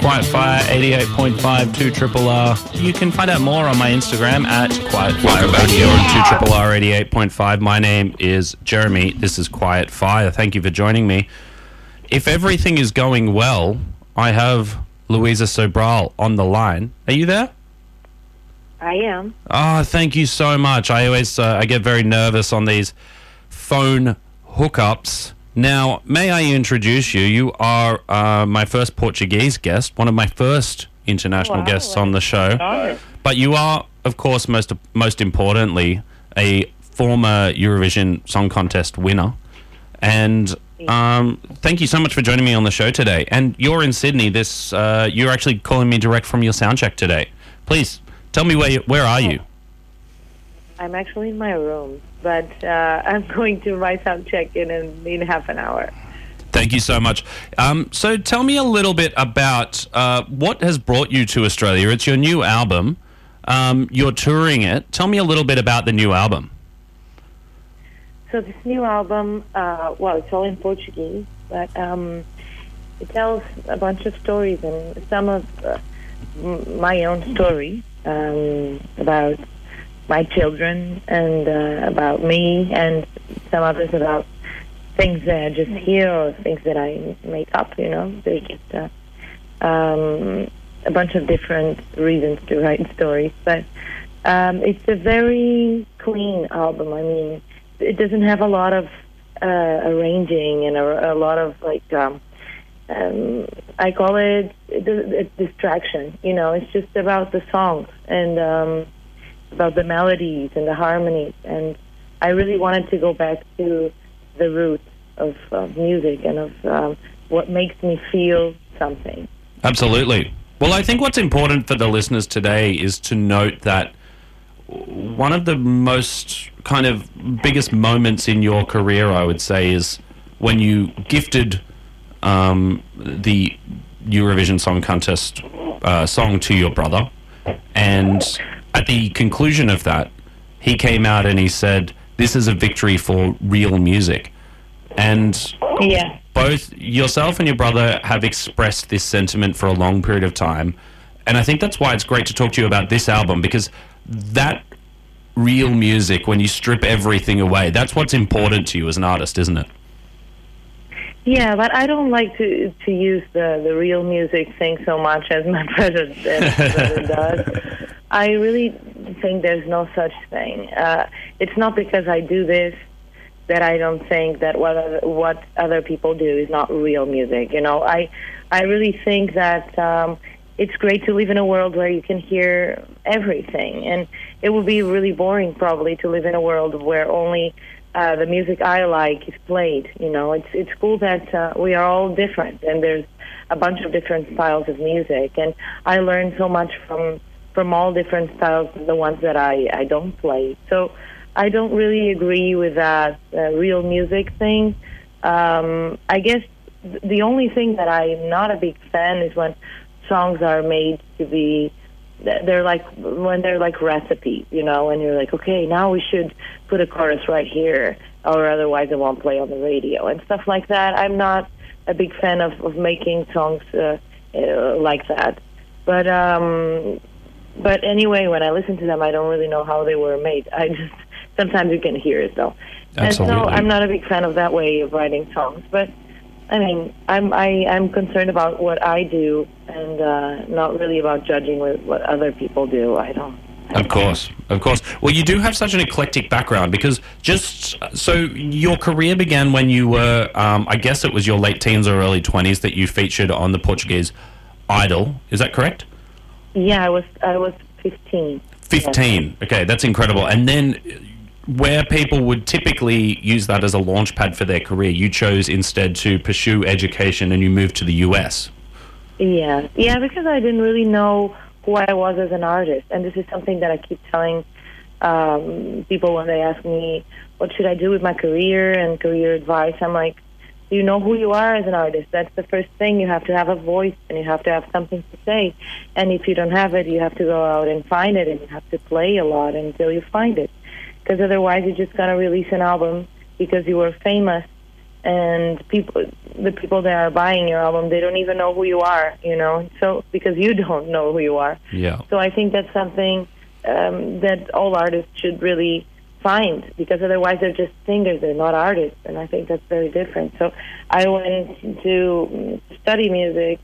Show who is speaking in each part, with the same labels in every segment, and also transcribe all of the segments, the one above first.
Speaker 1: Quiet Fire 88.5 2 Triple R. You can find out more on my Instagram at Quiet Fire Radio and 2 Triple R 88.5. My name is Jeremy. This is Quiet Fire. Thank you for joining me. If everything is going well, I have Luisa Sobral on the line. Are you there?
Speaker 2: I am.
Speaker 1: Oh, thank you so much. I always uh, I get very nervous on these phone hookups. Now, may I introduce you? You are uh, my first Portuguese guest, one of my first international
Speaker 2: Wow.
Speaker 1: guests on the show. But you are, of course, most most importantly, a former Eurovision Song Contest winner. And um, thank you so much for joining me on the show today. And you're in Sydney. This uh, you're actually calling me direct from your sound check today. Please tell me where you, where are you?
Speaker 2: I'm actually in my room, but uh, I'm going to my sound check in in, in half an hour.
Speaker 1: Thank you so much. Um, so tell me a little bit about uh, what has brought you to Australia. It's your new album. Um, you're touring it. Tell me a little bit about the new album.
Speaker 2: So this new album, uh, well, it's all in Portuguese, but um, it tells a bunch of stories and some of uh, m- my own story um, about my children and uh, about me, and some others about things that I just hear or things that I make up. You know, there's just uh, um, a bunch of different reasons to write stories, but um, it's a very clean album. I mean, it doesn't have a lot of uh, arranging and a, a lot of like um, um, I call it a distraction. You know, it's just about the songs and um, about the melodies and the harmonies. And I really wanted to go back to the roots of, of music and of um, what makes me feel something.
Speaker 1: Absolutely. Well, I think what's important for the listeners today is to note that one of the most kind of biggest moments in your career, I would say, is when you gifted um, the Eurovision Song Contest uh, song to your brother. And at the conclusion of that, he came out and he said, This is a victory for real music. And
Speaker 2: Yeah.
Speaker 1: both yourself and your brother have expressed this sentiment for a long period of time. And I think that's why it's great to talk to you about this album because that real music, when you strip everything away, that's what's important to you as an artist, isn't it?
Speaker 2: Yeah, but I don't like to to use the the real music thing so much as my brother, as my brother does. I really think there's no such thing. Uh, it's not because I do this that I don't think that what other, what other people do is not real music. You know, I I really think that um, it's great to live in a world where you can hear everything, and it would be really boring probably to live in a world where only uh, the music I like is played. You know, it's it's cool that uh, we are all different, and there's a bunch of different styles of music, and I learned so much from from all different styles, the ones that I I don't play. So I don't really agree with that uh, real music thing. Um, I guess th- the only thing that I'm not a big fan is when songs are made to be they're like when they're like recipes, you know, and you're like, okay, now we should put a chorus right here, or otherwise it won't play on the radio and stuff like that. I'm not a big fan of, of making songs uh, uh, like that, but um, but anyway, when I listen to them, I don't really know how they were made. I just sometimes you can hear it though, and so I'm not a big fan of that way of writing songs, but. I mean, I'm I, I'm concerned about what I do, and uh, not really about judging what, what other people do. I don't.
Speaker 1: Of course, of course. Well, you do have such an eclectic background because just so your career began when you were, um, I guess it was your late teens or early 20s that you featured on the Portuguese Idol. Is that correct?
Speaker 2: Yeah, I was I was 15.
Speaker 1: 15. Okay, that's incredible. And then where people would typically use that as a launch pad for their career, you chose instead to pursue education and you moved to the US.
Speaker 2: Yeah, yeah, because I didn't really know who I was as an artist, and this is something that I keep telling um, people when they ask me what should I do with my career and career advice. I'm like, you know who you are as an artist? That's the first thing. You have to have a voice and you have to have something to say. And if you don't have it, you have to go out and find it, and you have to play a lot until you find it. Because otherwise, you're just gonna release an album because you were famous and people the people that are buying your album they don't even know who you are you know so because you don't know who you are
Speaker 1: Yeah.
Speaker 2: so i think that's something um, that all artists should really find because otherwise they're just singers they're not artists and i think that's very different. So i went to study music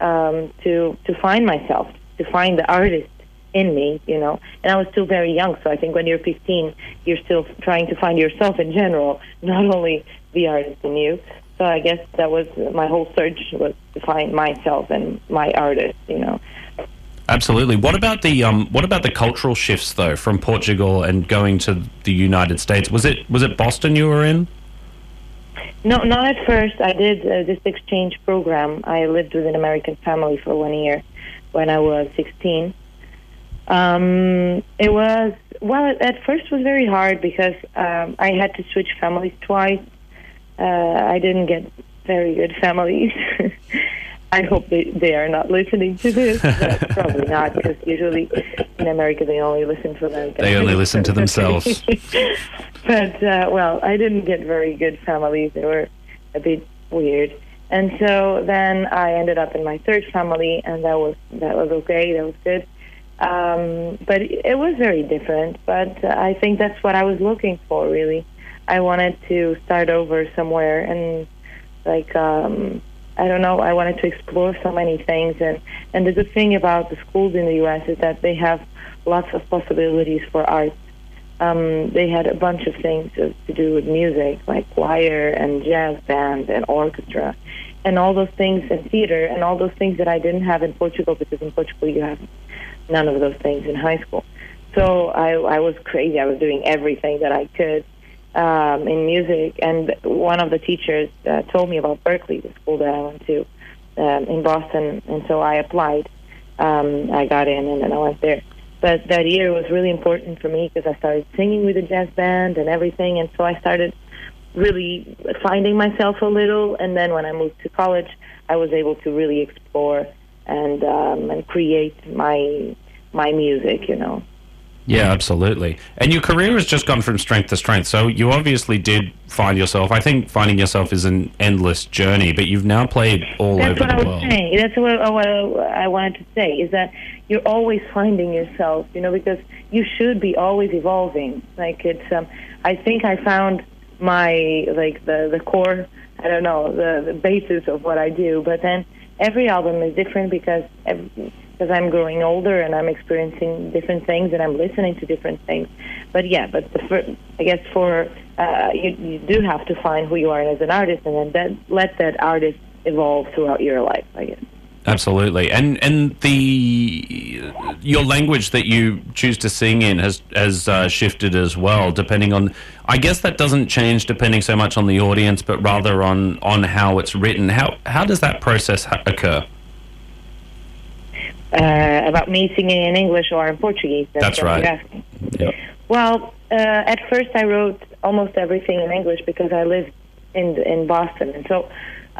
Speaker 2: um, to to find myself to find the artist in me you know. And i was still very young so i think when you're 15 you're still trying to find yourself in general not only the artist in you. So i guess that was my whole search was to find myself and my artist you know
Speaker 1: Absolutely. What about the um, what about the cultural shifts though from Portugal and going to the United States? Was it was it Boston you were in?
Speaker 2: No, not at first. I did uh, this exchange program. I lived with an American family for one year when I was 16. Um, it was, well, at, first it was very hard because um, I had to switch families twice. Uh, I didn't get very good families. I hope they, they are not listening to this. probably not, because usually in America they only listen to American
Speaker 1: They only listen to themselves.
Speaker 2: but uh, well, I didn't get very good families. They were a bit weird, and so then I ended up in my third family, and that was that was okay. That was good. Um, but it was very different. But uh, I think that's what I was looking for. Really, I wanted to start over somewhere, and like um, I don't know, I wanted to explore so many things. And and the good thing about the schools in the U.S. is that they have lots of possibilities for art um, they had a bunch of things to, to do with music, like choir and jazz band and orchestra, and all those things and theater, and all those things that I didn't have in Portugal because in Portugal you have none of those things in high school. So I, I was crazy. I was doing everything that I could um, in music, and one of the teachers uh, told me about Berklee, the school that I went to um, in Boston, and so I applied. Um, I got in, and then I went there but that year was really important for me because I started singing with a jazz band and everything, and so I started really finding myself a little. And then when I moved to college, I was able to really explore and um, and create my my music, you know.
Speaker 1: Yeah, absolutely. And your career has just gone from strength to strength. So you obviously did find yourself. I think finding yourself is an endless journey, but you've now played all
Speaker 2: That's
Speaker 1: over
Speaker 2: what I was saying. That's what, what I wanted to say is that you're always finding yourself, you know, because you should be always evolving. Like it's, um, I think I found my like the the core. I don't know the the basis of what I do, but then every album is different because because I'm growing older and I'm experiencing different things and I'm listening to different things. But yeah, but the fir- I guess for uh, you you do have to find who you are as an artist and then that let that artist evolve throughout your life. I guess.
Speaker 1: Absolutely, and and the your language that you choose to sing in has has uh, shifted as well, depending on. I guess that doesn't change depending so much on the audience, but rather on on how it's written. How how does that process ha- occur?
Speaker 2: Uh, about me singing in English or in Portuguese.
Speaker 1: That's
Speaker 2: what
Speaker 1: right. Yep.
Speaker 2: Well, uh, at first I wrote almost everything in English because I lived in in Boston, and so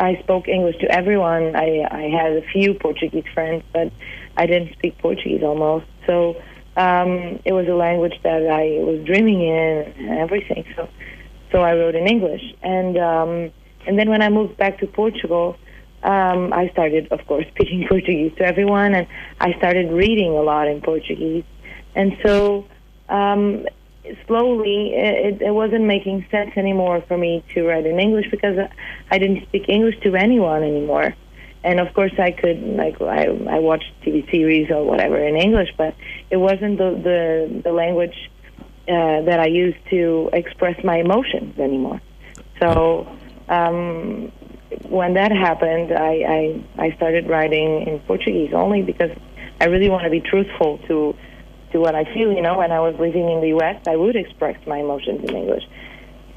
Speaker 2: I spoke English to everyone. I I had a few Portuguese friends, but I didn't speak Portuguese almost. So um, it was a language that I was dreaming in and everything. So so I wrote in English, and um, and then when I moved back to Portugal. Um, I started, of course, speaking Portuguese to everyone, and I started reading a lot in Portuguese. And so um, slowly it, it wasn't making sense anymore for me to write in English because I didn't speak English to anyone anymore. And of course, I could like I, I watched TV series or whatever in English, but it wasn't the the, the language uh, that I used to express my emotions anymore. So um, when that happened, I, I I started writing in Portuguese only because I really want to be truthful to to what I feel. You know, when I was living in the U.S., I would express my emotions in English.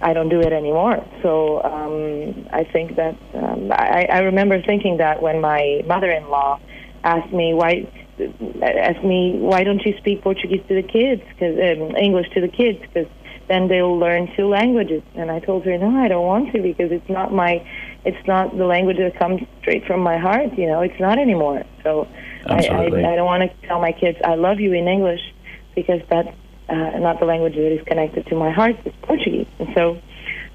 Speaker 2: I don't do it anymore. So um, I think that um, I, I remember thinking that when my mother-in-law asked me why asked me why don't you speak Portuguese to the kids because um, English to the kids because then they'll learn two languages and I told her no I don't want to because it's not my it's not the language that comes straight from my heart you know it's not anymore so I, I, I don't want to tell my kids I love you in English because that's uh, not the language that is connected to my heart it's Portuguese and so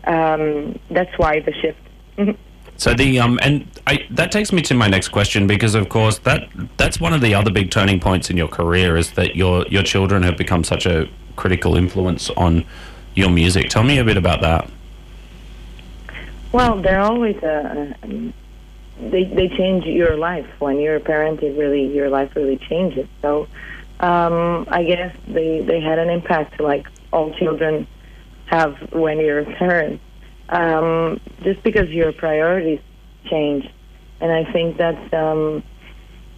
Speaker 2: um, that's why the shift.
Speaker 1: So the um and I, that takes me to my next question because of course that that's one of the other big turning points in your career is that your your children have become such a critical influence on your music. Tell me a bit about that.
Speaker 2: Well, they're always a, um, they they change your life when you're a parent. It really your life really changes. So um, I guess they they had an impact like all children have when you're a parent. Um, just because your priorities change, and I think that um,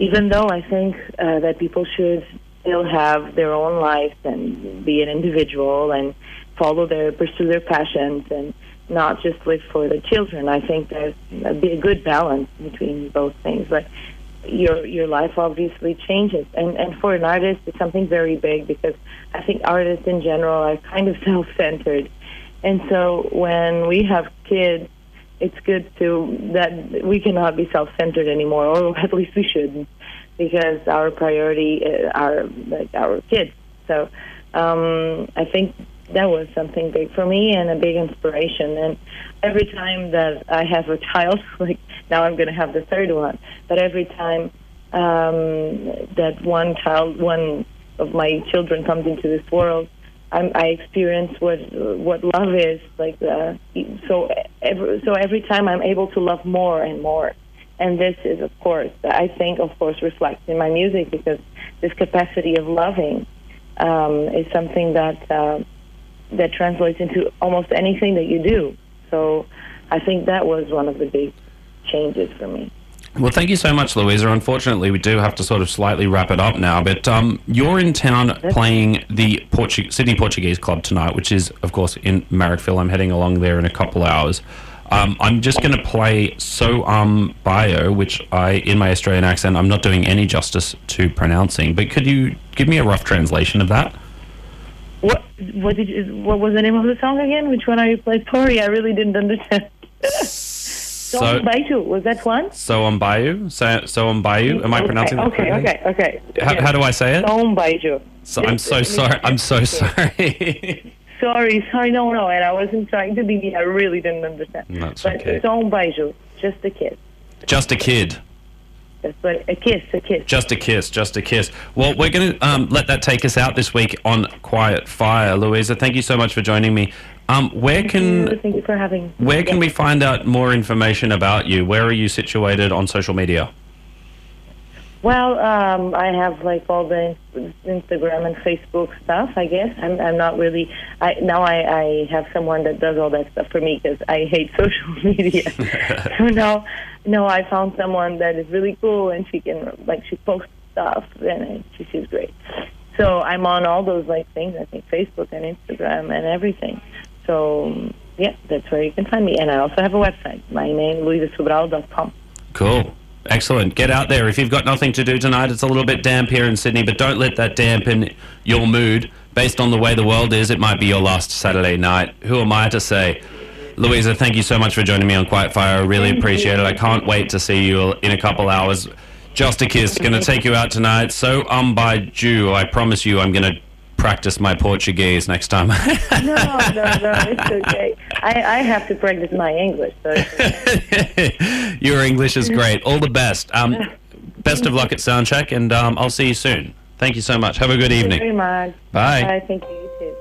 Speaker 2: even though I think uh, that people should still have their own lives and be an individual and follow their pursue their passions and not just live for the children. I think there's a, a good balance between both things. But your your life obviously changes, and and for an artist, it's something very big because I think artists in general are kind of self-centered, and so when we have kids. It's good to that we cannot be self-centered anymore, or at least we shouldn't, because our priority uh, are like our kids. So um, I think that was something big for me and a big inspiration. And every time that I have a child, like now I'm going to have the third one, but every time um, that one child, one of my children comes into this world, I'm, I experience what what love is like. Uh, so every so every time I'm able to love more and more, and this is of course I think of course reflects in my music because this capacity of loving um, is something that. Uh, that translates into almost anything that you do. So I think that was one of the big changes for me.
Speaker 1: Well, thank you so much, Luisa. Unfortunately, we do have to sort of slightly wrap it up now, but um, you're in town playing the Portu- Sydney Portuguese Club tonight, which is, of course, in Marrickville. I'm heading along there in a couple hours. Um, I'm just going to play So Um Bio, which I, in my Australian accent, I'm not doing any justice to pronouncing, but could you give me a rough translation of that?
Speaker 2: What what did you, what was the name of the song again? Which one are you playing? Sorry, I really didn't understand. so on Bayou was that one?
Speaker 1: So on Bayou. So so on Bayou. Am I
Speaker 2: okay,
Speaker 1: pronouncing
Speaker 2: that okay,
Speaker 1: correctly?
Speaker 2: Okay, okay,
Speaker 1: okay. How, how, do I say it?
Speaker 2: So on Bayou.
Speaker 1: So I'm so sorry. I'm so sorry.
Speaker 2: sorry, sorry. No, no. And I wasn't trying to be. I really didn't understand.
Speaker 1: That's
Speaker 2: but
Speaker 1: okay.
Speaker 2: So on Bayou, just a kid.
Speaker 1: Just a kid.
Speaker 2: But a kiss, a kiss.
Speaker 1: Just a kiss, just a kiss. Well, we're going to um, let that take us out this week on Quiet Fire. Luisa, thank you so much for joining me. Um, where
Speaker 2: thank
Speaker 1: can
Speaker 2: you. thank you for having? Me.
Speaker 1: Where can we find out more information about you? Where are you situated on social media?
Speaker 2: Well, um, I have like all the Instagram and Facebook stuff. I guess I'm, I'm not really. I now I, I have someone that does all that stuff for me because I hate social media. so now, no, I found someone that is really cool and she can like she posts stuff and she, she's great. So I'm on all those like things. I think Facebook and Instagram and everything. So yeah, that's where you can find me. And I also have a website. My name luisasobral.com.
Speaker 1: Cool. Excellent. Get out there. If you've got nothing to do tonight, it's a little bit damp here in Sydney, but don't let that dampen your mood. Based on the way the world is, it might be your last Saturday night. Who am I to say? Luisa, thank you so much for joining me on Quiet Fire. I really appreciate it. I can't wait to see you in a couple hours. Just a kiss. Going to take you out tonight. So um by Jew, I promise you I'm going to practice my Portuguese next time.
Speaker 2: no, no, no, it's okay. I, I have to practice my English. So
Speaker 1: Your English is great. All the best. Um, best of luck at soundcheck, and um, I'll see you soon. Thank you so much. Have a good
Speaker 2: Thank you
Speaker 1: evening.
Speaker 2: very much.
Speaker 1: Bye.
Speaker 2: Bye. Thank you. You too.